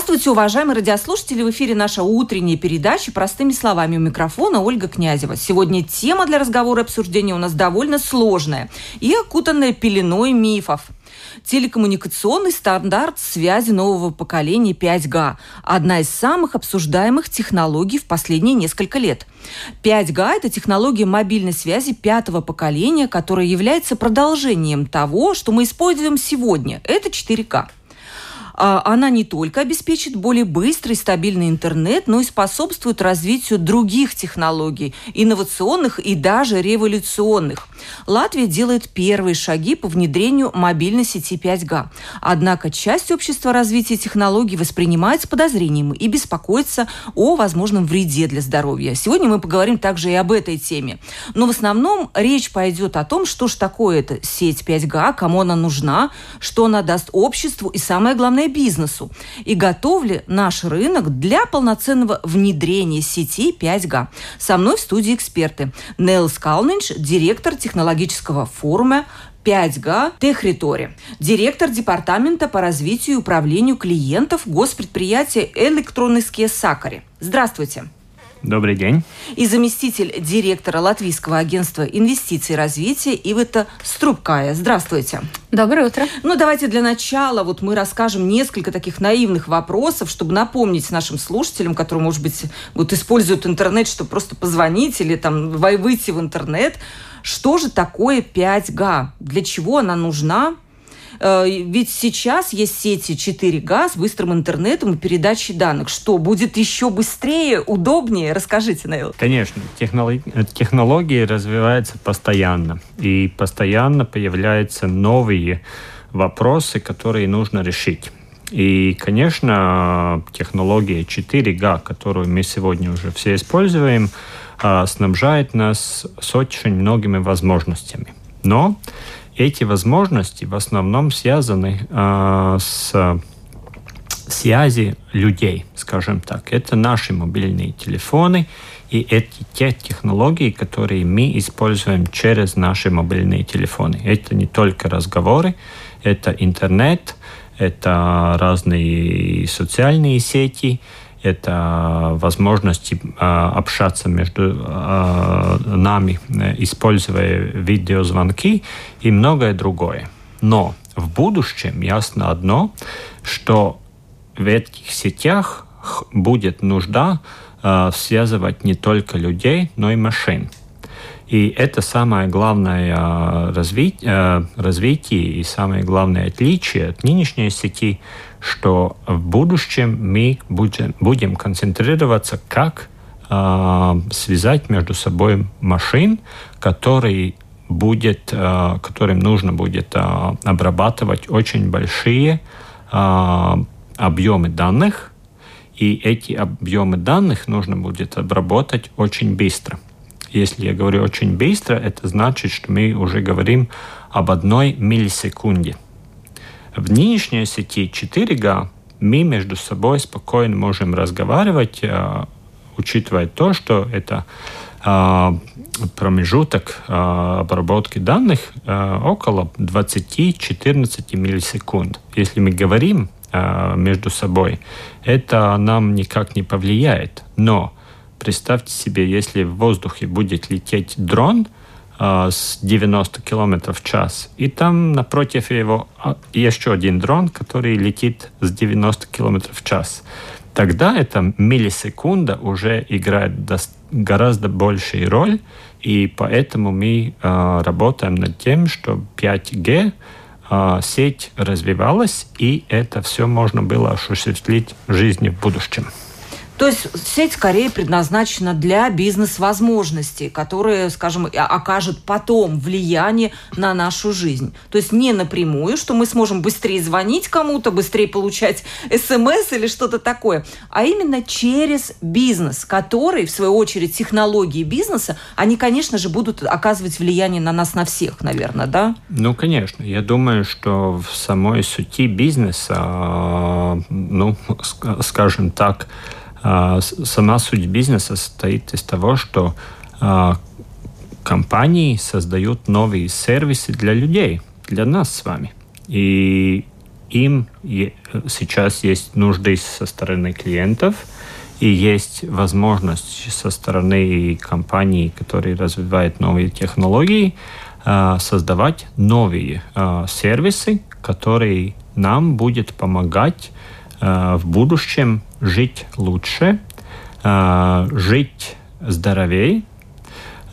Здравствуйте, уважаемые радиослушатели! В эфире наша утренняя передача «Простыми словами» у микрофона Ольга Князева. Сегодня тема для разговора и обсуждения у нас довольно сложная и окутанная пеленой мифов. Телекоммуникационный стандарт связи нового поколения 5G – одна из самых обсуждаемых технологий в последние несколько лет. 5G – это технология мобильной связи пятого поколения, которая является продолжением того, что мы используем сегодня. Это 4К. А, она не только обеспечит более быстрый стабильный интернет, но и способствует развитию других технологий, инновационных и даже революционных. Латвия делает первые шаги по внедрению мобильной сети 5G. Однако часть общества развития технологий воспринимает с подозрением и беспокоится о возможном вреде для здоровья. Сегодня мы поговорим также и об этой теме. Но в основном речь пойдет о том, что же такое эта сеть 5G, кому она нужна, что она даст обществу и, самое главное, бизнесу и готов ли наш рынок для полноценного внедрения сети 5G. Со мной в студии эксперты. Нел Скалнинч, директор технологического форума 5G Техритори, директор Департамента по развитию и управлению клиентов госпредприятия «Электронные Сакари». Здравствуйте. Добрый день. И заместитель директора Латвийского агентства инвестиций и развития Ивета Струбкая. Здравствуйте. Доброе утро. Ну, давайте для начала вот мы расскажем несколько таких наивных вопросов, чтобы напомнить нашим слушателям, которые, может быть, вот используют интернет, чтобы просто позвонить или там выйти в интернет, что же такое 5G, для чего она нужна, ведь сейчас есть сети 4G с быстрым интернетом и передачей данных. Что, будет еще быстрее, удобнее? Расскажите, Нейл. Конечно. Технологии, технологии развиваются постоянно. И постоянно появляются новые вопросы, которые нужно решить. И, конечно, технология 4G, которую мы сегодня уже все используем, э, снабжает нас с очень многими возможностями. Но эти возможности в основном связаны э, с связи людей, скажем так. Это наши мобильные телефоны и эти те технологии, которые мы используем через наши мобильные телефоны. Это не только разговоры, это интернет, это разные социальные сети, это возможности а, общаться между а, нами, используя видеозвонки и многое другое. Но в будущем ясно одно, что в этих сетях будет нужда а, связывать не только людей, но и машин. И это самое главное развитие, развитие и самое главное отличие от нынешней сети – что в будущем мы будем, будем концентрироваться, как э, связать между собой машин, которые будет, э, которым нужно будет э, обрабатывать очень большие э, объемы данных, и эти объемы данных нужно будет обработать очень быстро. Если я говорю очень быстро, это значит, что мы уже говорим об одной миллисекунде – в нынешней сети 4G мы между собой спокойно можем разговаривать, э, учитывая то, что это э, промежуток э, обработки данных около 20-14 миллисекунд. Если мы говорим между собой, это нам никак не повлияет. Но представьте себе, если в воздухе будет лететь дрон – с 90 км в час. И там напротив его а, еще один дрон, который летит с 90 км в час. Тогда эта миллисекунда уже играет гораздо большую роль, и поэтому мы э, работаем над тем, что 5G э, сеть развивалась, и это все можно было осуществить в жизни в будущем. То есть сеть скорее предназначена для бизнес-возможностей, которые, скажем, окажут потом влияние на нашу жизнь. То есть не напрямую, что мы сможем быстрее звонить кому-то, быстрее получать смс или что-то такое, а именно через бизнес, который, в свою очередь, технологии бизнеса, они, конечно же, будут оказывать влияние на нас, на всех, наверное, да? Ну, конечно. Я думаю, что в самой сути бизнеса, ну, скажем так, а, сама суть бизнеса состоит из того, что а, компании создают новые сервисы для людей, для нас с вами. И им сейчас есть нужды со стороны клиентов, и есть возможность со стороны компаний, которые развивают новые технологии, а, создавать новые сервисы, которые нам будет помогать в будущем жить лучше, э, жить здоровее,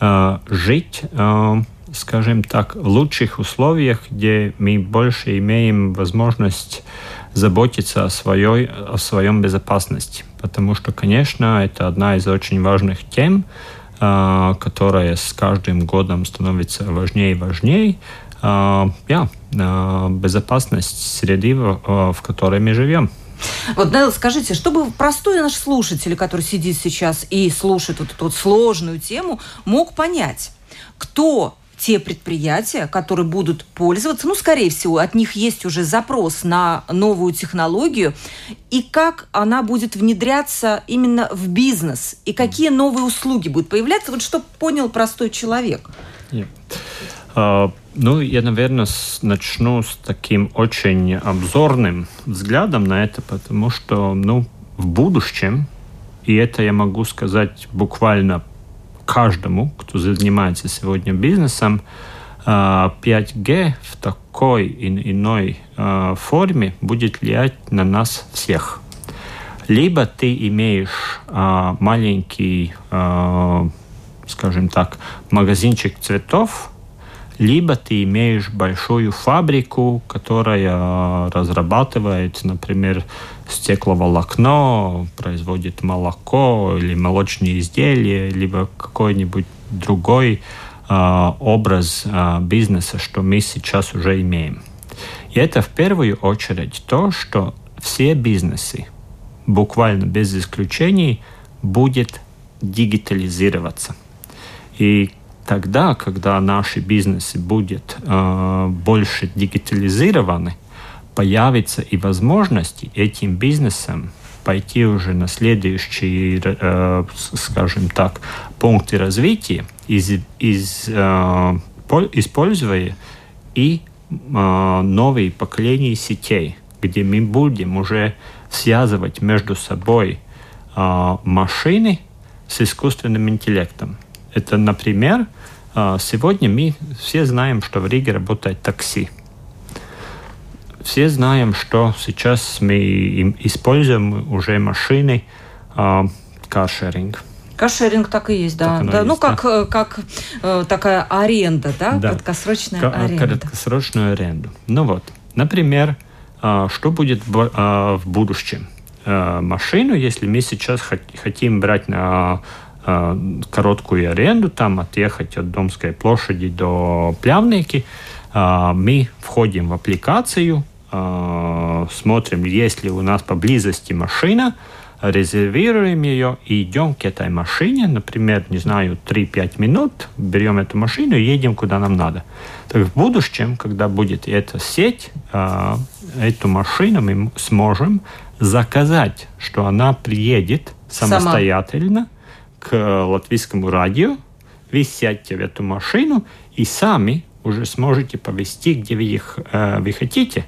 э, жить, э, скажем так, в лучших условиях, где мы больше имеем возможность заботиться о, своей, о своем безопасности. Потому что, конечно, это одна из очень важных тем, которая с каждым годом становится важнее и важнее. Yeah, безопасность среды, в которой мы живем. Вот, Данил, скажите, чтобы простой наш слушатель, который сидит сейчас и слушает вот эту вот сложную тему, мог понять, кто те предприятия, которые будут пользоваться, ну, скорее всего, от них есть уже запрос на новую технологию, и как она будет внедряться именно в бизнес, и какие новые услуги будут появляться, вот чтобы понял простой человек. Yeah. Uh, ну, я, наверное, начну с таким очень обзорным взглядом на это, потому что, ну, в будущем, и это я могу сказать буквально каждому, кто занимается сегодня бизнесом, 5G а, в такой иной а, форме будет влиять на нас всех. Либо ты имеешь а, маленький, скажем так, магазинчик цветов, либо ты имеешь большую фабрику, которая разрабатывает, например, стекловолокно, производит молоко или молочные изделия, либо какой-нибудь другой э, образ э, бизнеса, что мы сейчас уже имеем. И это в первую очередь то, что все бизнесы, буквально без исключений, будет дигитализироваться. И тогда, когда наши бизнесы будут э, больше дигитализированы, появится и возможности этим бизнесам пойти уже на следующие, э, скажем так, пункты развития, из, из, э, используя и э, новые поколения сетей, где мы будем уже связывать между собой э, машины с искусственным интеллектом. Это, например, а, сегодня мы все знаем, что в Риге работает такси. Все знаем, что сейчас мы используем уже машины а, каршеринг. Каршеринг так и есть, да. да ну, есть, как, да? как э, такая аренда, да? да. Краткосрочная К- аренда. Краткосрочную аренду. Ну вот, например, э, что будет в, э, в будущем? Э, машину, если мы сейчас хотим брать на Э, короткую аренду, там отъехать от Домской площади до Плявники, э, мы входим в аппликацию, э, смотрим, есть ли у нас поблизости машина, резервируем ее и идем к этой машине, например, не знаю, 3-5 минут, берем эту машину и едем куда нам надо. Так в будущем, когда будет эта сеть, эту машину мы сможем заказать, что она приедет самостоятельно, Сама к латвийскому радио, вы сядьте в эту машину и сами уже сможете повезти, где вы их э, вы хотите.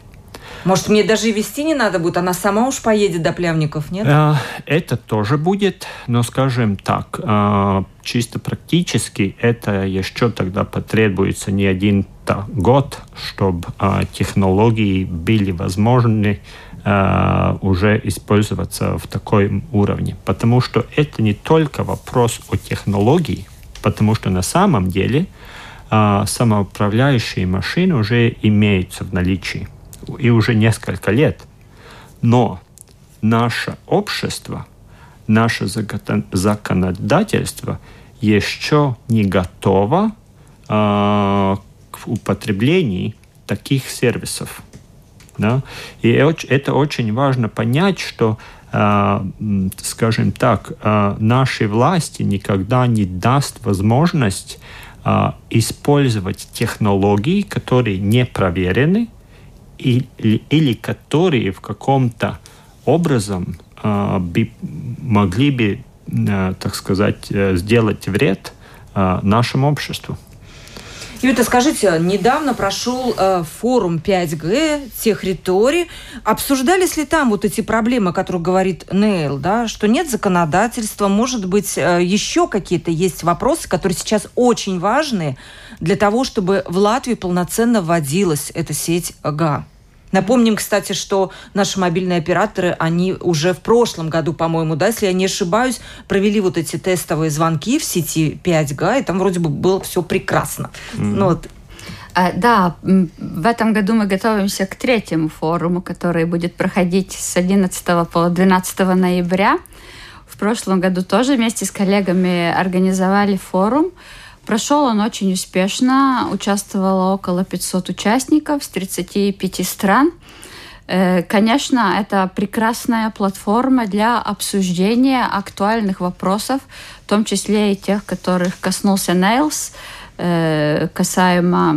Может, мне даже и вести не надо будет, она сама уж поедет до плявников, нет? Э, это тоже будет, но, скажем так, э, чисто практически это еще тогда потребуется не один год, чтобы э, технологии были возможны э, уже использоваться в такой уровне. Потому что это не только вопрос о технологии, потому что на самом деле э, самоуправляющие машины уже имеются в наличии и уже несколько лет. Но наше общество наше законодательство еще не готово э, к употреблению таких сервисов. Да? И это очень важно понять, что а, скажем так, а, нашей власти никогда не даст возможность а, использовать технологии, которые не проверены или, или которые в каком-то образом могли бы, так сказать, э, сделать вред нашему обществу. Юта, скажите, недавно прошел э, форум 5G, Техритори. Обсуждались ли там вот эти проблемы, о которых говорит Нейл, да, что нет законодательства, может быть, э, еще какие-то есть вопросы, которые сейчас очень важны для того, чтобы в Латвии полноценно вводилась эта сеть ГА? Напомним, кстати, что наши мобильные операторы, они уже в прошлом году, по-моему, да, если я не ошибаюсь, провели вот эти тестовые звонки в сети 5G, и там вроде бы было все прекрасно. Mm-hmm. Ну, вот. А, да, в этом году мы готовимся к третьему форуму, который будет проходить с 11 по 12 ноября. В прошлом году тоже вместе с коллегами организовали форум. Прошел он очень успешно. Участвовало около 500 участников с 35 стран. Э, конечно, это прекрасная платформа для обсуждения актуальных вопросов, в том числе и тех, которых коснулся Нейлс, э, касаемо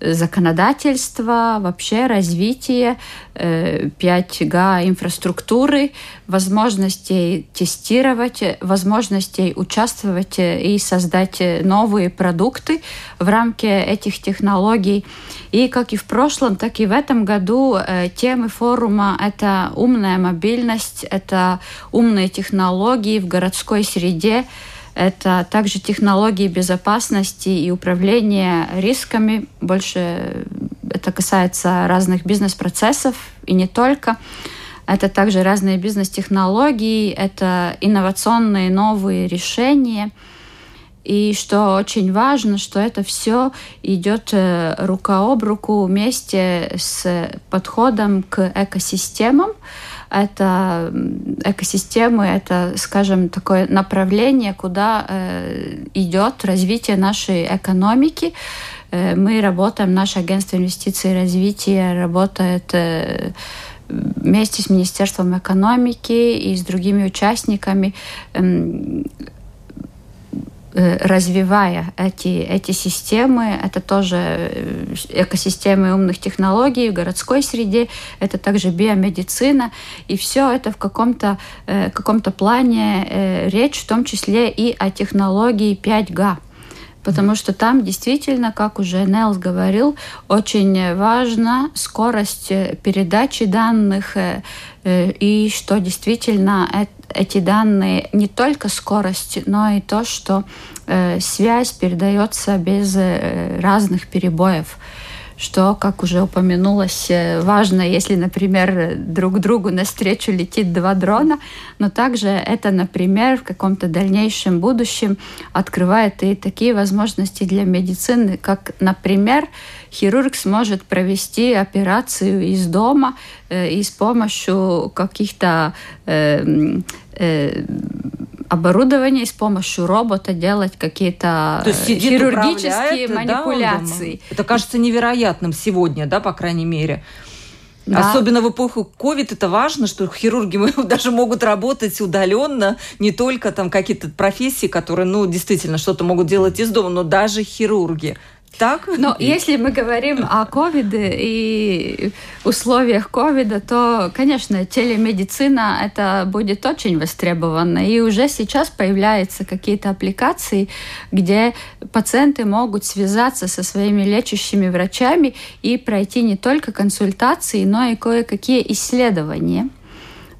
законодательства, вообще развития 5G э, инфраструктуры, возможностей тестировать, возможностей участвовать и создать новые продукты в рамке этих технологий. И как и в прошлом, так и в этом году э, темы форума — это умная мобильность, это умные технологии в городской среде, это также технологии безопасности и управления рисками. Больше это касается разных бизнес-процессов и не только. Это также разные бизнес-технологии, это инновационные новые решения. И что очень важно, что это все идет э, рука об руку вместе с подходом к экосистемам, это экосистемы, это, скажем, такое направление, куда э, идет развитие нашей экономики. Э, мы работаем, наше агентство инвестиций и развития работает э, вместе с Министерством экономики и с другими участниками эм, развивая эти, эти системы, это тоже э, экосистемы умных технологий в городской среде, это также биомедицина, и все это в каком-то э, каком плане речь в том числе и о технологии 5G. Потому что там действительно, как уже Нелс говорил, очень важна скорость передачи данных и что действительно эти данные не только скорость, но и то, что э, связь передается без э, разных перебоев что, как уже упомянулось, э, важно, если, например, друг другу навстречу летит два дрона, но также это, например, в каком-то дальнейшем будущем открывает и такие возможности для медицины, как, например, хирург сможет провести операцию из дома э, и с помощью каких-то э, э, оборудование с помощью робота делать какие-то хирургические манипуляции. Да, это кажется невероятным сегодня, да, по крайней мере. Да. Особенно в эпоху ковид это важно, что хирурги даже могут работать удаленно, не только там какие-то профессии, которые, ну, действительно, что-то могут делать из дома, но даже хирурги так? Но если мы говорим о ковиде и условиях ковида, то, конечно, телемедицина это будет очень востребовано. И уже сейчас появляются какие-то аппликации, где пациенты могут связаться со своими лечащими врачами и пройти не только консультации, но и кое-какие исследования.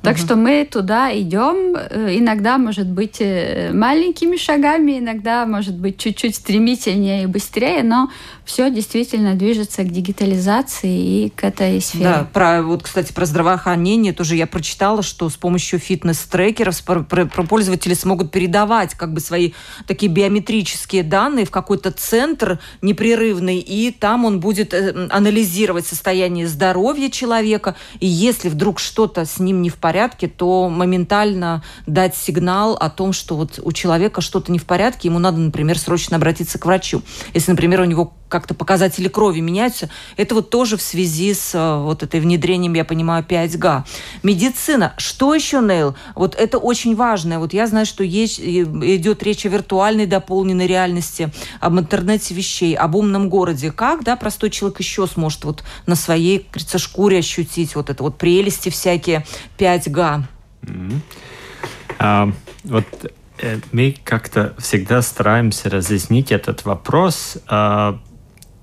Так угу. что мы туда идем, э, иногда, может быть, э, маленькими шагами, иногда, может быть, чуть-чуть стремительнее и быстрее, но все действительно движется к дигитализации и к этой сфере. Да, про, вот, кстати, про здравоохранение тоже я прочитала, что с помощью фитнес-трекеров про, про, про пользователи смогут передавать как бы свои такие биометрические данные в какой-то центр непрерывный, и там он будет э, анализировать состояние здоровья человека, и если вдруг что-то с ним не в порядке, порядке, то моментально дать сигнал о том, что вот у человека что-то не в порядке, ему надо, например, срочно обратиться к врачу. Если, например, у него как-то показатели крови меняются. Это вот тоже в связи с э, вот этой внедрением, я понимаю, 5G. Медицина. Что еще, Нейл? Вот это очень важное. Вот я знаю, что есть, идет речь о виртуальной дополненной реальности, об интернете вещей, об умном городе. Как, да, простой человек еще сможет вот на своей, говорится, шкуре ощутить вот это вот прелести всякие 5G? Mm-hmm. Uh, вот э, мы как-то всегда стараемся разъяснить этот вопрос uh,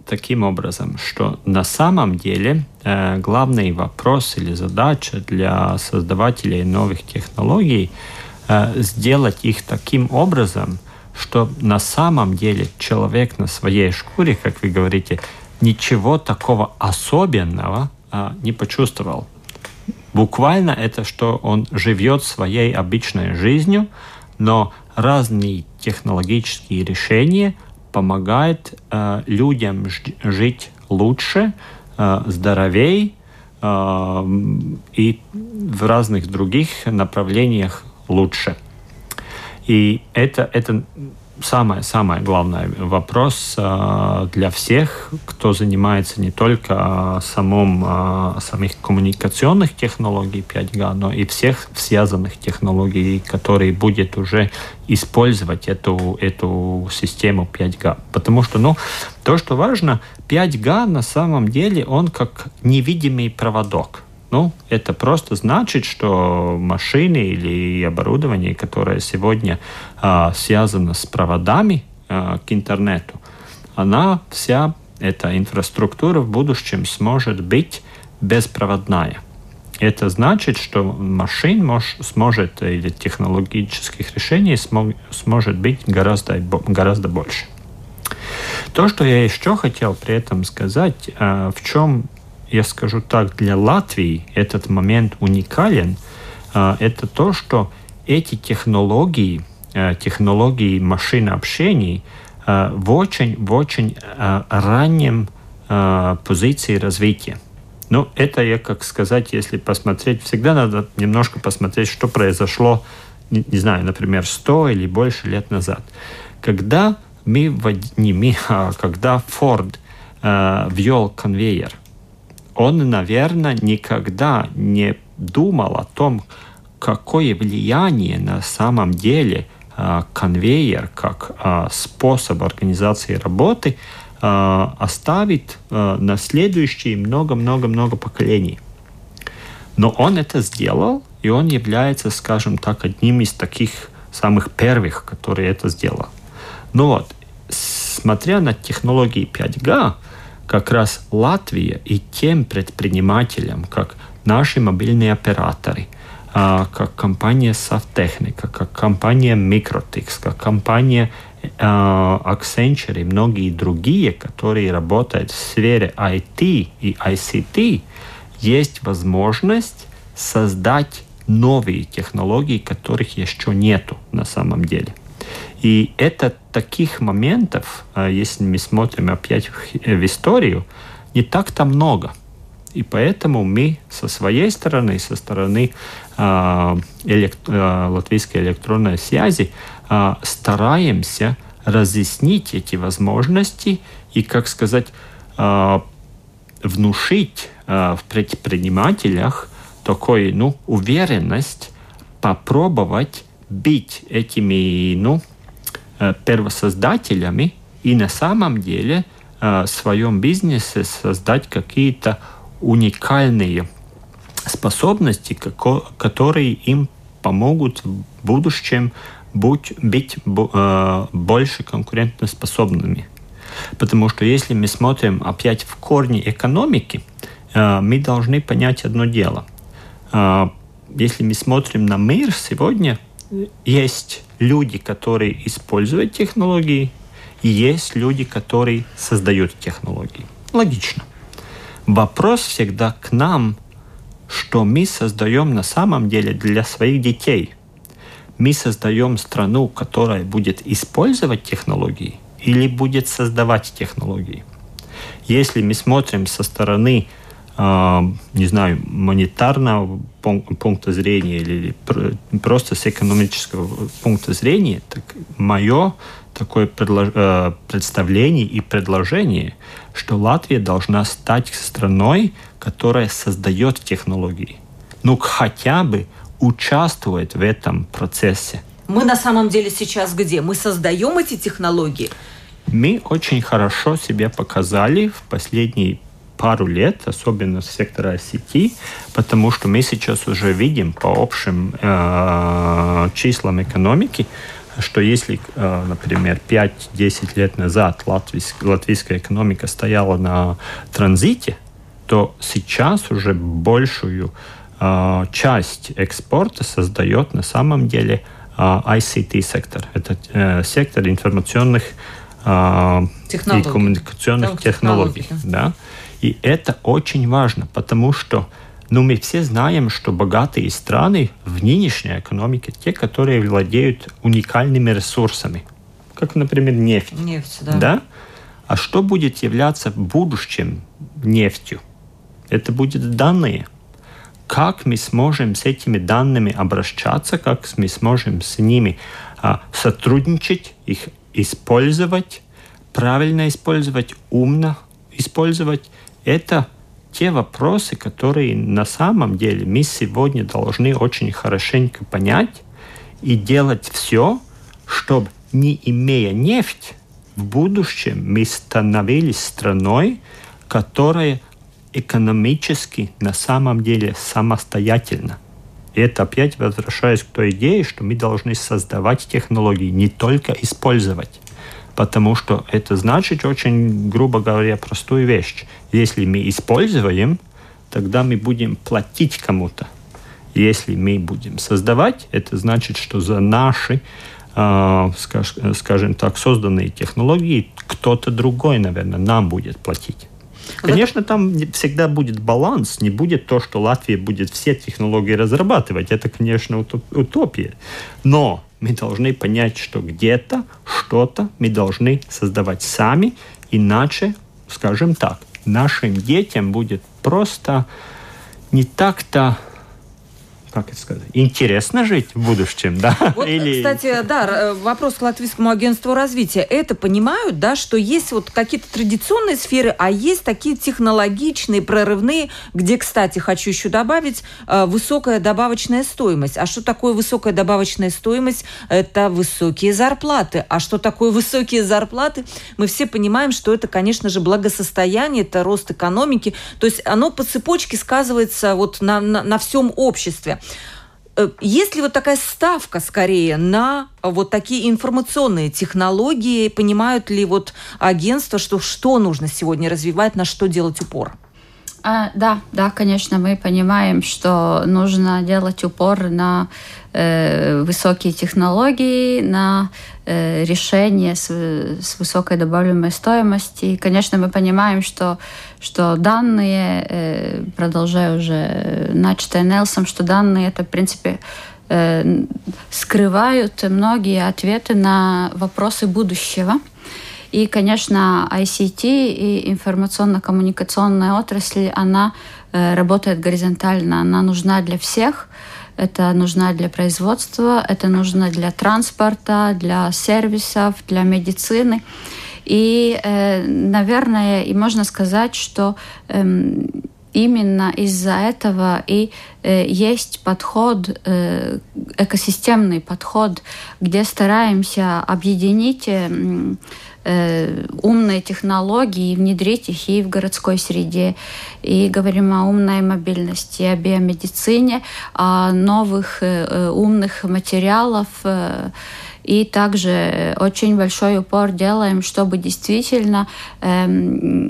таким образом, что на самом деле э, главный вопрос или задача для создавателей новых технологий э, сделать их таким образом, что на самом деле человек на своей шкуре, как вы говорите, ничего такого особенного э, не почувствовал. Буквально это, что он живет своей обычной жизнью, но разные технологические решения – помогает э, людям жить лучше, э, здоровее э, и в разных других направлениях лучше. И это, это самое-самое главное вопрос э, для всех, кто занимается не только самом, э, самих коммуникационных технологий 5G, но и всех связанных технологий, которые будет уже использовать эту, эту систему 5G. Потому что, ну, то, что важно, 5G на самом деле, он как невидимый проводок – ну, это просто значит, что машины или оборудование, которое сегодня а, связано с проводами а, к интернету, она вся эта инфраструктура в будущем сможет быть беспроводная. Это значит, что машин мож, сможет или технологических решений смог, сможет быть гораздо, гораздо больше. То, что я еще хотел при этом сказать, а, в чем я скажу так, для Латвии этот момент уникален, а, это то, что эти технологии, а, технологии машин общения а, в очень, в очень раннем позиции развития. Ну, это я, как сказать, если посмотреть, всегда надо немножко посмотреть, что произошло, не, не знаю, например, 100 или больше лет назад. Когда мы, не мы, а когда Ford э, ввел конвейер – он, наверное, никогда не думал о том, какое влияние на самом деле э, конвейер как э, способ организации работы э, оставит на следующие много-много-много поколений. Но он это сделал, и он является, скажем так, одним из таких самых первых, которые это сделал. Ну вот, смотря на технологии 5G, как раз Латвия и тем предпринимателям, как наши мобильные операторы, а, как компания Софтехника, как компания Microtix, как компания а, Accenture и многие другие, которые работают в сфере IT и ICT, есть возможность создать новые технологии, которых еще нету на самом деле. И это таких моментов, а, если мы смотрим опять в историю, не так-то много. И поэтому мы со своей стороны, со стороны э, э, латвийской электронной связи, э, стараемся разъяснить эти возможности и, как сказать, э, внушить э, в предпринимателях такой, ну, уверенность попробовать быть этими, ну, Э, первосоздателями и на самом деле э, в своем бизнесе создать какие-то уникальные способности, которые им помогут в будущем быть, быть э, больше конкурентоспособными. Потому что если мы смотрим опять в корни экономики, мы должны понять одно дело. Если мы смотрим на мир сегодня, есть люди, которые используют технологии, и есть люди, которые создают технологии. Логично. Вопрос всегда к нам, что мы создаем на самом деле для своих детей. Мы создаем страну, которая будет использовать технологии или будет создавать технологии. Если мы смотрим со стороны не знаю, монетарного пункта зрения или просто с экономического пункта зрения, так мое такое представление и предложение, что Латвия должна стать страной, которая создает технологии. Ну, хотя бы участвует в этом процессе. Мы на самом деле сейчас где? Мы создаем эти технологии? Мы очень хорошо себя показали в последние пару лет, особенно с сектора ICT, потому что мы сейчас уже видим по общим э, числам экономики, что если, э, например, 5-10 лет назад латвийская, латвийская экономика стояла на транзите, то сейчас уже большую э, часть экспорта создает на самом деле э, ICT-сектор. Это сектор информационных технологий. и коммуникационных технологий. технологий. Да? И это очень важно, потому что ну, мы все знаем, что богатые страны в нынешней экономике те, которые владеют уникальными ресурсами, как, например, нефть. Нефть, да. да? А что будет являться в будущем нефтью? Это будут данные. Как мы сможем с этими данными обращаться, как мы сможем с ними а, сотрудничать, их использовать, правильно использовать, умно использовать, это те вопросы, которые на самом деле мы сегодня должны очень хорошенько понять и делать все, чтобы не имея нефть, в будущем мы становились страной, которая экономически на самом деле самостоятельна. И это опять возвращаясь к той идее, что мы должны создавать технологии, не только использовать потому что это значит очень, грубо говоря, простую вещь. Если мы используем, тогда мы будем платить кому-то. Если мы будем создавать, это значит, что за наши, э, скажем так, созданные технологии кто-то другой, наверное, нам будет платить. Конечно, там всегда будет баланс, не будет то, что Латвия будет все технологии разрабатывать. Это, конечно, утопия. Но мы должны понять, что где-то что-то мы должны создавать сами, иначе, скажем так, нашим детям будет просто не так-то как это сказать, интересно жить в будущем, да? Вот, Или... кстати, да, вопрос к Латвийскому агентству развития. Это понимают, да, что есть вот какие-то традиционные сферы, а есть такие технологичные, прорывные, где, кстати, хочу еще добавить, э, высокая добавочная стоимость. А что такое высокая добавочная стоимость? Это высокие зарплаты. А что такое высокие зарплаты? Мы все понимаем, что это, конечно же, благосостояние, это рост экономики. То есть оно по цепочке сказывается вот на, на, на всем обществе. Э, есть ли вот такая ставка скорее на вот такие информационные технологии? Понимают ли вот агентства, что что нужно сегодня развивать, на что делать упор? А, да, да, конечно, мы понимаем, что нужно делать упор на высокие технологии, на э, решения с, с высокой добавляемой стоимостью. Конечно, мы понимаем, что, что данные, э, продолжая уже начатое Нелсом, что данные это, в принципе, э, скрывают многие ответы на вопросы будущего. И, конечно, ICT и информационно-коммуникационная отрасль, она э, работает горизонтально, она нужна для всех. Это нужна для производства, это нужно для транспорта, для сервисов, для медицины. И, э, наверное, и можно сказать, что эм, именно из-за этого и э, есть подход, экосистемный подход, где стараемся объединить Э, умные технологии, внедрить их и в городской среде. И говорим о умной мобильности, о биомедицине, о новых э, э, умных материалах, и также очень большой упор делаем, чтобы действительно эм,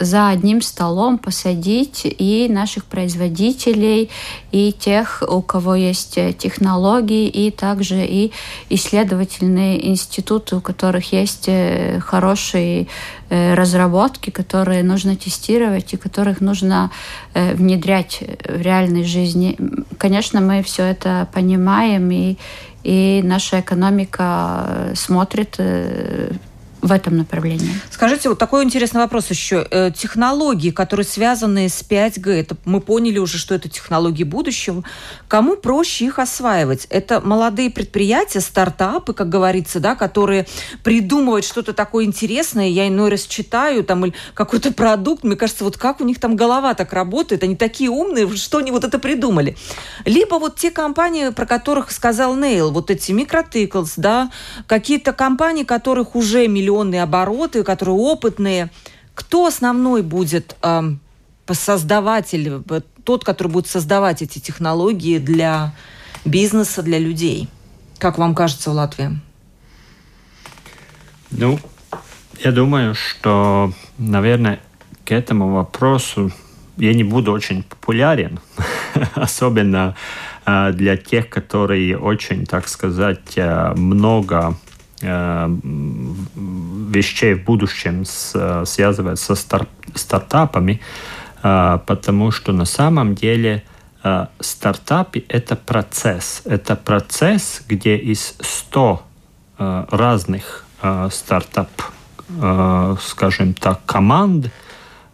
за одним столом посадить и наших производителей, и тех, у кого есть технологии, и также и исследовательные институты, у которых есть э, хорошие э, разработки, которые нужно тестировать и которых нужно э, внедрять в реальной жизни. Конечно, мы все это понимаем и и наша экономика смотрит в этом направлении. Скажите, вот такой интересный вопрос еще. Э, технологии, которые связаны с 5G, это мы поняли уже, что это технологии будущего. Кому проще их осваивать? Это молодые предприятия, стартапы, как говорится, да, которые придумывают что-то такое интересное, я иной раз читаю, там, или какой-то продукт, мне кажется, вот как у них там голова так работает, они такие умные, что они вот это придумали. Либо вот те компании, про которых сказал Нейл, вот эти микротыклс, да, какие-то компании, которых уже миллион миллионные обороты, которые опытные. Кто основной будет э, создаватель, тот, который будет создавать эти технологии для бизнеса, для людей? Как вам кажется в Латвии? Ну, я думаю, что, наверное, к этому вопросу я не буду очень популярен, особенно э, для тех, которые очень, так сказать, э, много вещей в будущем с, со стар, стартапами, э, потому что на самом деле э, стартап – это процесс. Это процесс, где из 100 разных стартап, скажем так, команд,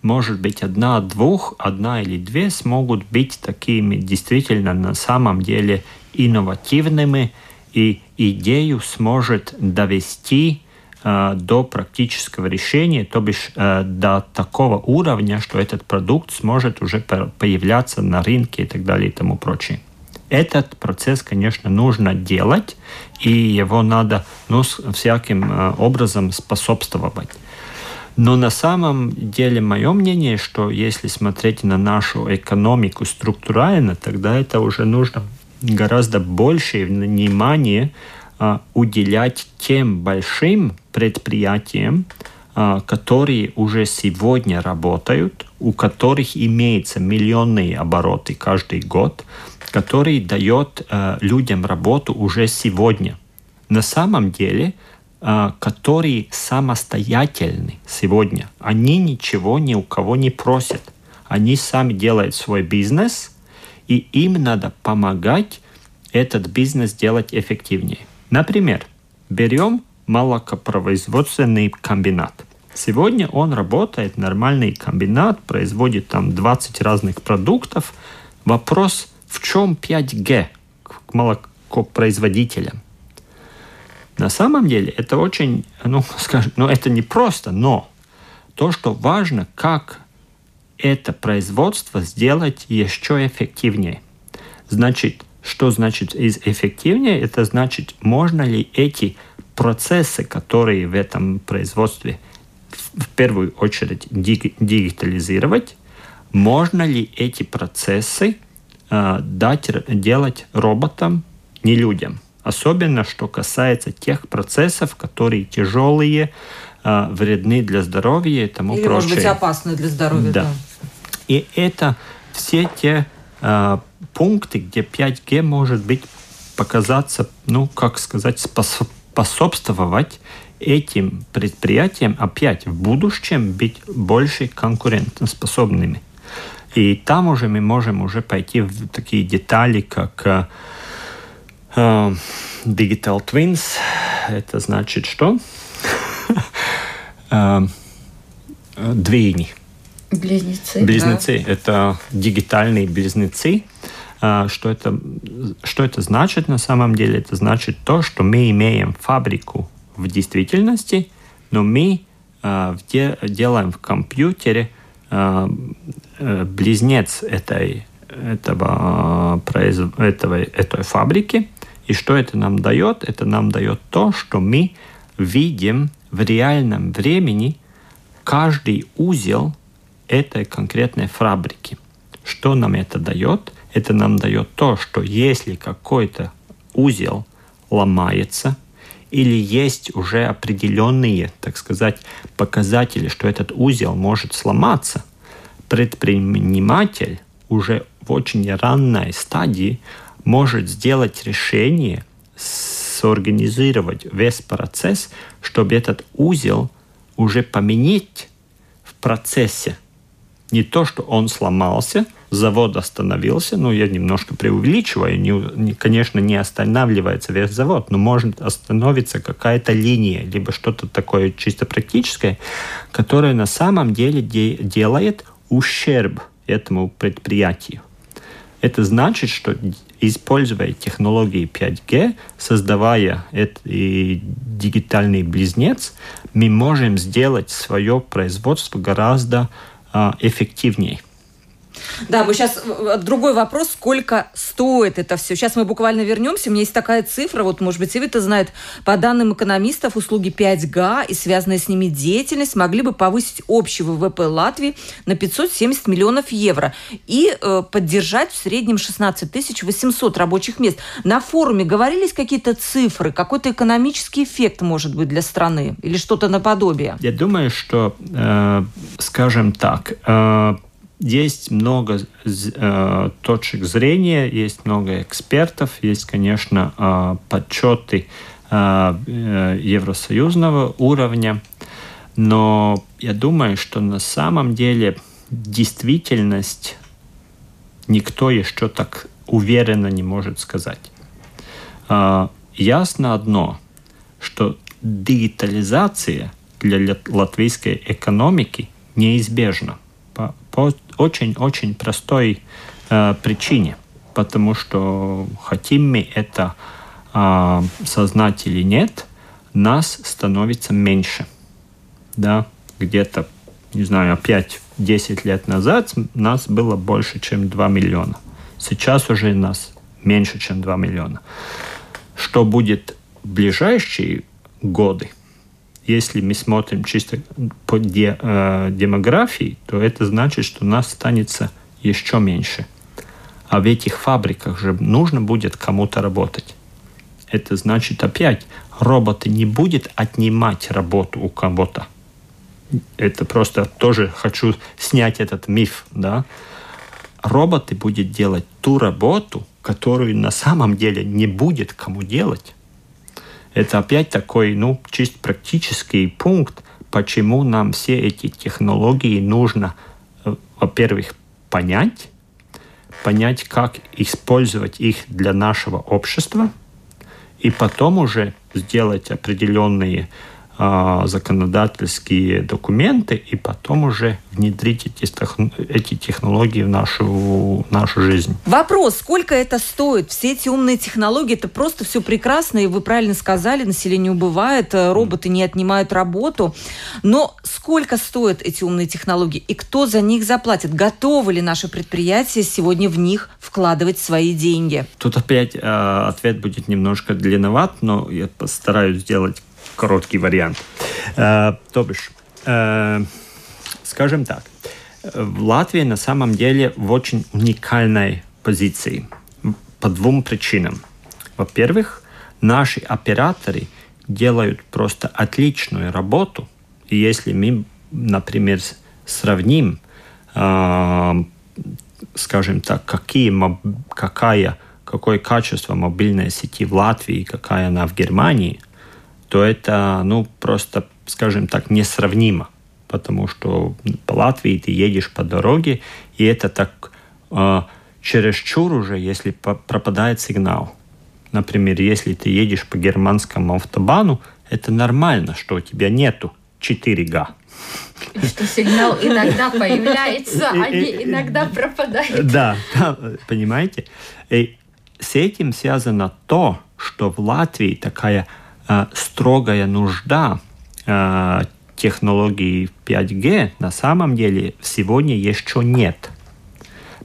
может быть, одна, двух, одна или две смогут быть такими действительно на самом деле инновативными, и идею сможет довести э, до практического решения, то бишь э, до такого уровня, что этот продукт сможет уже появляться на рынке и так далее и тому прочее. Этот процесс, конечно, нужно делать, и его надо ну, всяким э, образом способствовать. Но на самом деле мое мнение, что если смотреть на нашу экономику структурально, тогда это уже нужно гораздо большее внимание а, уделять тем большим предприятиям, а, которые уже сегодня работают, у которых имеются миллионные обороты каждый год, который дает а, людям работу уже сегодня. На самом деле, которые самостоятельны сегодня, они ничего ни у кого не просят. Они сами делают свой бизнес – и им надо помогать этот бизнес делать эффективнее. Например, берем молокопроизводственный комбинат. Сегодня он работает, нормальный комбинат, производит там 20 разных продуктов. Вопрос, в чем 5G к молокопроизводителям? На самом деле это очень, ну, скажем, ну, это не просто, но то, что важно, как это производство сделать еще эффективнее. Значит, что значит эффективнее? Это значит, можно ли эти процессы, которые в этом производстве в первую очередь дигитализировать, можно ли эти процессы э, дать делать роботам, не людям. Особенно, что касается тех процессов, которые тяжелые, вредны для здоровья и тому Или, прочее. может быть, опасны для здоровья. Да. да. И это все те э, пункты, где 5G может быть показаться, ну, как сказать, способствовать этим предприятиям опять в будущем быть больше конкурентоспособными. И там уже мы можем уже пойти в такие детали, как э, э Digital Twins. Это значит что? Э, двойни. Близнецы. Близнецы. Да. Это дигитальные близнецы. А, что это, что это значит на самом деле? Это значит то, что мы имеем фабрику в действительности, но мы а, делаем в компьютере э, близнец этой, этого, этого, этой фабрики. И что это нам дает? Это нам дает то, что мы видим в реальном времени каждый узел этой конкретной фабрики. Что нам это дает? Это нам дает то, что если какой-то узел ломается, или есть уже определенные, так сказать, показатели, что этот узел может сломаться, предприниматель уже в очень ранной стадии может сделать решение, сорганизировать весь процесс, чтобы этот узел уже поменять в процессе не то, что он сломался, завод остановился, ну, я немножко преувеличиваю, не, не, конечно, не останавливается весь завод, но может остановиться какая-то линия, либо что-то такое чисто практическое, которое на самом деле де делает ущерб этому предприятию. Это значит, что используя технологии 5G, создавая этот дигитальный близнец, мы можем сделать свое производство гораздо а, эффективнее. Да, мы сейчас э, другой вопрос, сколько стоит это все. Сейчас мы буквально вернемся. У меня есть такая цифра, вот, может быть, Ивита знает, по данным экономистов, услуги 5G и связанная с ними деятельность могли бы повысить общий ВВП Латвии на 570 миллионов евро и э, поддержать в среднем 16 800 рабочих мест. На форуме говорились какие-то цифры, какой-то экономический эффект может быть для страны или что-то наподобие? Я думаю, что, э, скажем так, э, есть много э, точек зрения, есть много экспертов, есть, конечно, э, подсчеты э, э, евросоюзного уровня, но я думаю, что на самом деле действительность никто еще так уверенно не может сказать. Э, ясно одно, что дигитализация для латвийской экономики неизбежна по, по очень-очень простой э, причине. Потому что хотим мы это э, сознать или нет, нас становится меньше. Да, где-то, не знаю, 5-10 лет назад нас было больше, чем 2 миллиона. Сейчас уже нас меньше, чем 2 миллиона. Что будет в ближайшие годы – если мы смотрим чисто по э, демографии, то это значит, что нас останется еще меньше. А в этих фабриках же нужно будет кому-то работать. Это значит опять, роботы не будет отнимать работу у кого-то. Это просто тоже хочу снять этот миф, да. Роботы будут делать ту работу, которую на самом деле не будет кому делать. Это опять такой, ну, чисто практический пункт, почему нам все эти технологии нужно, э, во-первых, понять, понять, как использовать их для нашего общества, и потом уже сделать определенные законодательские документы и потом уже внедрить эти, эти технологии в нашу, нашу жизнь. Вопрос, сколько это стоит? Все эти умные технологии, это просто все прекрасно, и вы правильно сказали, население убывает, э, роботы не отнимают работу. Но сколько стоят эти умные технологии и кто за них заплатит? Готовы ли наши предприятия сегодня в них вкладывать свои деньги? Тут опять э, ответ будет немножко длинноват, но я постараюсь сделать короткий вариант. Э, то бишь, э, скажем так, в Латвии на самом деле в очень уникальной позиции по двум причинам. Во-первых, наши операторы делают просто отличную работу. И если мы, например, сравним, э, скажем так, какие, какая, какое качество мобильной сети в Латвии какая она в Германии – то это, ну, просто, скажем так, несравнимо. Потому что по Латвии ты едешь по дороге, и это так э, чересчур уже, если пропадает сигнал. Например, если ты едешь по германскому автобану, это нормально, что у тебя нету 4G. И что сигнал иногда появляется, а не иногда пропадает. Да, да, понимаете? И с этим связано то, что в Латвии такая строгая нужда а, технологии 5G на самом деле сегодня еще нет.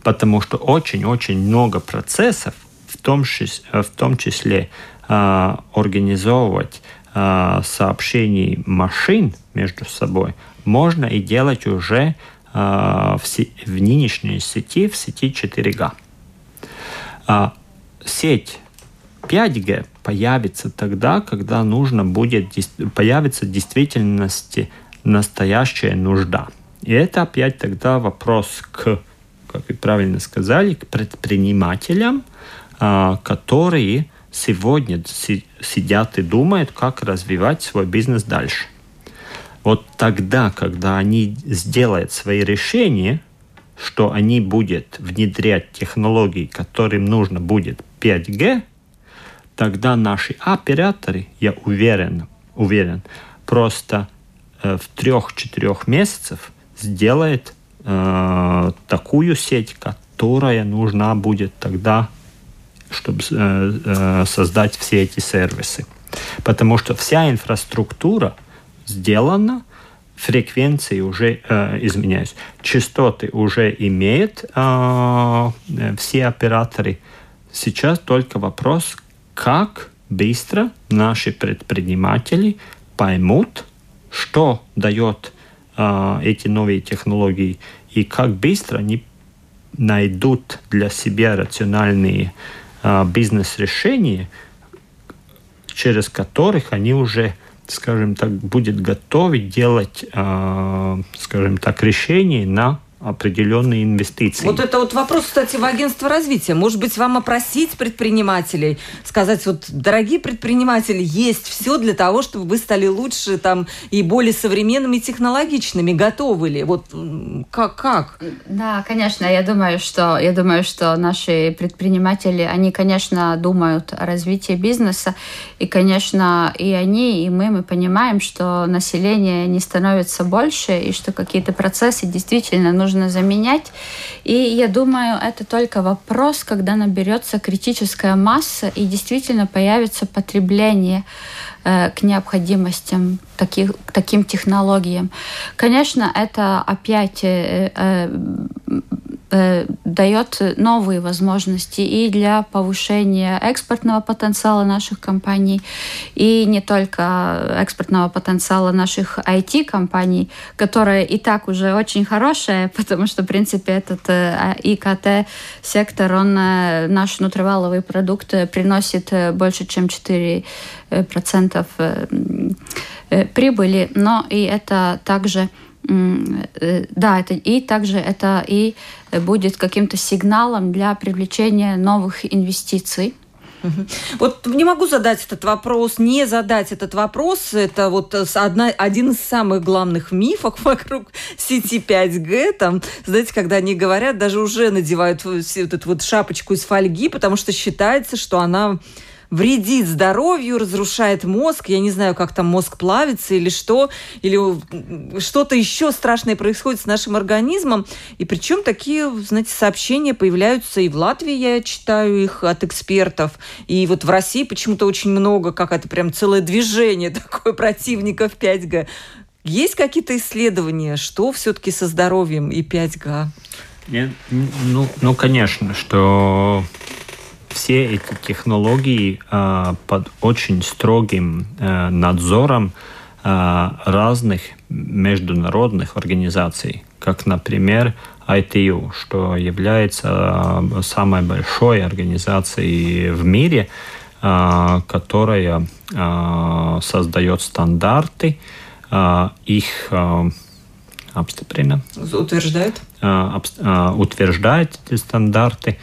Потому что очень-очень много процессов, в том, в том числе э, организовывать сообщений машин между собой, можно и делать уже в, в нынешней сети, в сети 4G. Э, сеть 5G появится тогда, когда нужно будет, появится в действительности настоящая нужда. И это опять тогда вопрос к, как вы правильно сказали, к предпринимателям, а, которые сегодня сидят и думают, как развивать свой бизнес дальше. Вот тогда, когда они сделают свои решения, что они будут внедрять технологии, которым нужно будет 5G, тогда наши операторы, я уверен, уверен, просто э, в трех-четырех месяцев сделает э, такую сеть, которая нужна будет тогда, чтобы э, э, создать все эти сервисы. Потому что вся инфраструктура сделана, фреквенции уже, э, изменяюсь, частоты уже имеют э, все операторы. Сейчас только вопрос, как быстро наши предприниматели поймут, что дает э, эти новые технологии и как быстро они найдут для себя рациональные э, бизнес-решения, через которых они уже скажем так, будет готовить делать, э, скажем так, решения на определенные инвестиции. Вот это вот вопрос, кстати, в агентство развития. Может быть, вам опросить предпринимателей, сказать, вот, дорогие предприниматели, есть все для того, чтобы вы стали лучше там и более современными и технологичными. Готовы ли? Вот как? как? Да, конечно. Я думаю, что, я думаю, что наши предприниматели, они, конечно, думают о развитии бизнеса. И, конечно, и они, и мы, мы понимаем, что население не становится больше, и что какие-то процессы действительно нужно нужно заменять. И я думаю, это только вопрос, когда наберется критическая масса и действительно появится потребление э, к необходимостям таких, к таким технологиям. Конечно, это опять э, Э, дает новые возможности и для повышения экспортного потенциала наших компаний, и не только экспортного потенциала наших IT-компаний, которая и так уже очень хорошая, потому что, в принципе, этот э, ИКТ-сектор, он э, наш внутриваловый продукт приносит больше, чем 4% прибыли, но и это также Э, да, это и также это и будет каким-то сигналом для привлечения новых инвестиций. Вот не могу задать этот вопрос, не задать этот вопрос. Это вот одна, один из самых главных мифов вокруг сети 5G. Там, знаете, когда они говорят, даже уже надевают вот эту вот шапочку из фольги, потому что считается, что она вредит здоровью, разрушает мозг. Я не знаю, как там мозг плавится или что, или что-то еще страшное происходит с нашим организмом. И причем такие, знаете, сообщения появляются и в Латвии, я читаю их от экспертов, и вот в России почему-то очень много, как это прям целое движение такое противников 5G. Есть какие-то исследования, что все-таки со здоровьем и 5G? Нет, ну, ну, конечно, что все эти технологии э, под очень строгим э, надзором э, разных международных организаций, как, например, ITU, что является э, самой большой организацией в мире, которая создает стандарты, их обступрина. Утверждает? Утверждает эти стандарты.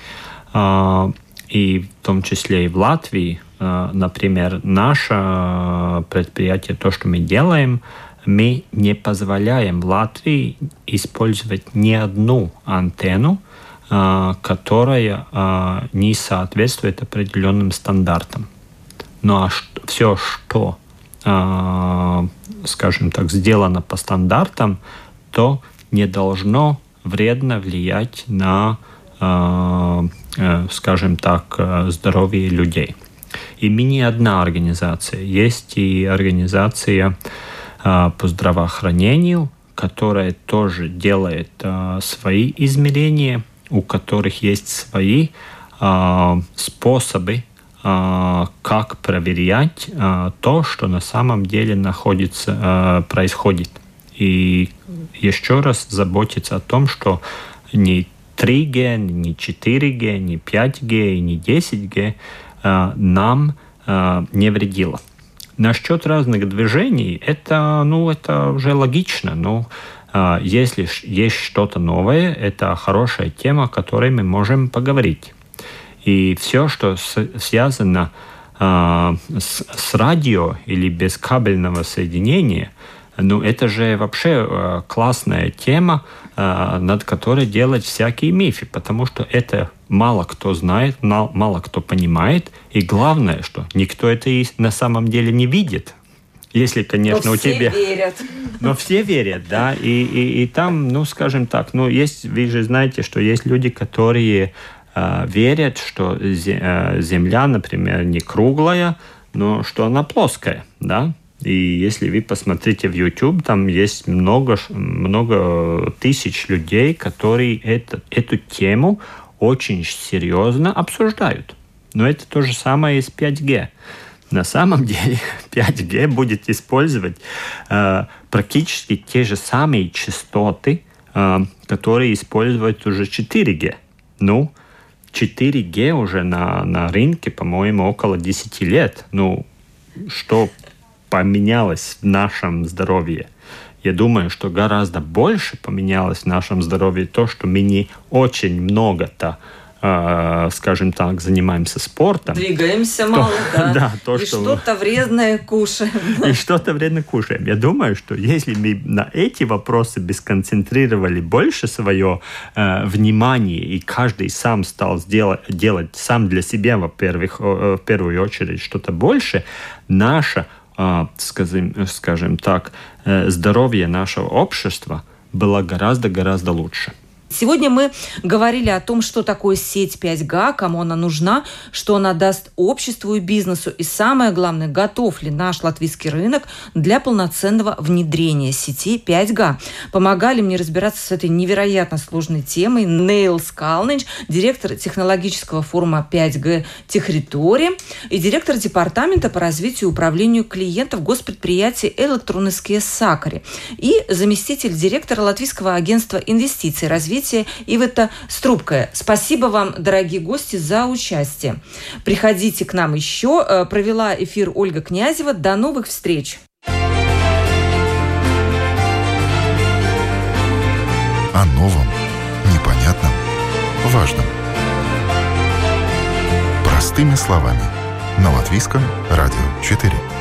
И в том числе и в Латвии, э, например, наше э, предприятие, то, что мы делаем, мы не позволяем в Латвии использовать ни одну антенну, э, которая не соответствует определенным стандартам. Ну а все, что, скажем так, сделано по стандартам, то не должно вредно влиять на скажем так, э, здоровье людей. И не одна организация. Есть и организация э, по здравоохранению, которая тоже делает свои измерения, у которых есть свои способы, как проверять то, что на самом деле находится, происходит. И еще раз заботиться о том, что не 3G, не 4G, не 5G, не 10G э, нам э, не вредило. Насчет разных движений, это, ну, это уже логично. Но ну, если есть что-то новое, это хорошая тема, о которой мы можем поговорить. И все, что связано с, с радио или без кабельного соединения, Ну, это же вообще э, классная тема, э, над которой делать всякие мифы, потому что это мало кто знает, мало кто понимает, и главное, что никто это и на самом деле не видит. Если, конечно, Но у тебя... все верят. Но все верят, да. И, и, и там, ну, скажем так, ну, есть, вы же знаете, что есть люди, которые э, верят, что Земля, например, не круглая, но что она плоская, да. И если вы посмотрите в YouTube, там есть много, много тысяч людей, которые это, эту тему очень серьезно обсуждают. Но это то же самое и с 5G. На самом деле 5G будет использовать э, практически те же самые частоты, э, которые используют уже 4G. Ну, 4G уже на, на рынке, по-моему, около 10 лет. Ну, что поменялось в нашем здоровье? Я думаю, что гораздо больше поменялось в нашем здоровье то, что мы не очень много-то э, скажем так, занимаемся спортом. Двигаемся мало, да. да то, и что... что-то вредное кушаем. И что-то вредное кушаем. Я думаю, что если мы на эти вопросы бы сконцентрировали больше свое э, внимание, и каждый сам стал сделать, делать сам для себя, во-первых, в первую очередь, что-то больше, наша скажем, скажем так, э, здоровье нашего общества было гораздо-гораздо лучше. Сегодня мы говорили о том, что такое сеть 5G, кому она нужна, что она даст обществу и бизнесу, и самое главное, готов ли наш латвийский рынок для полноценного внедрения сети 5G. Помогали мне разбираться с этой невероятно сложной темой Нейл Скалнич, директор технологического форума 5G Техритори и директор департамента по развитию и управлению клиентов госпредприятия Электронские Сакари и заместитель директора Латвийского агентства инвестиций и развития развития Ивета Струбкая. Спасибо вам, дорогие гости, за участие. Приходите к нам еще. Э, провела эфир Ольга Князева. До новых встреч. О новом, непонятном, важном. Простыми словами. На Латвийском радио 4.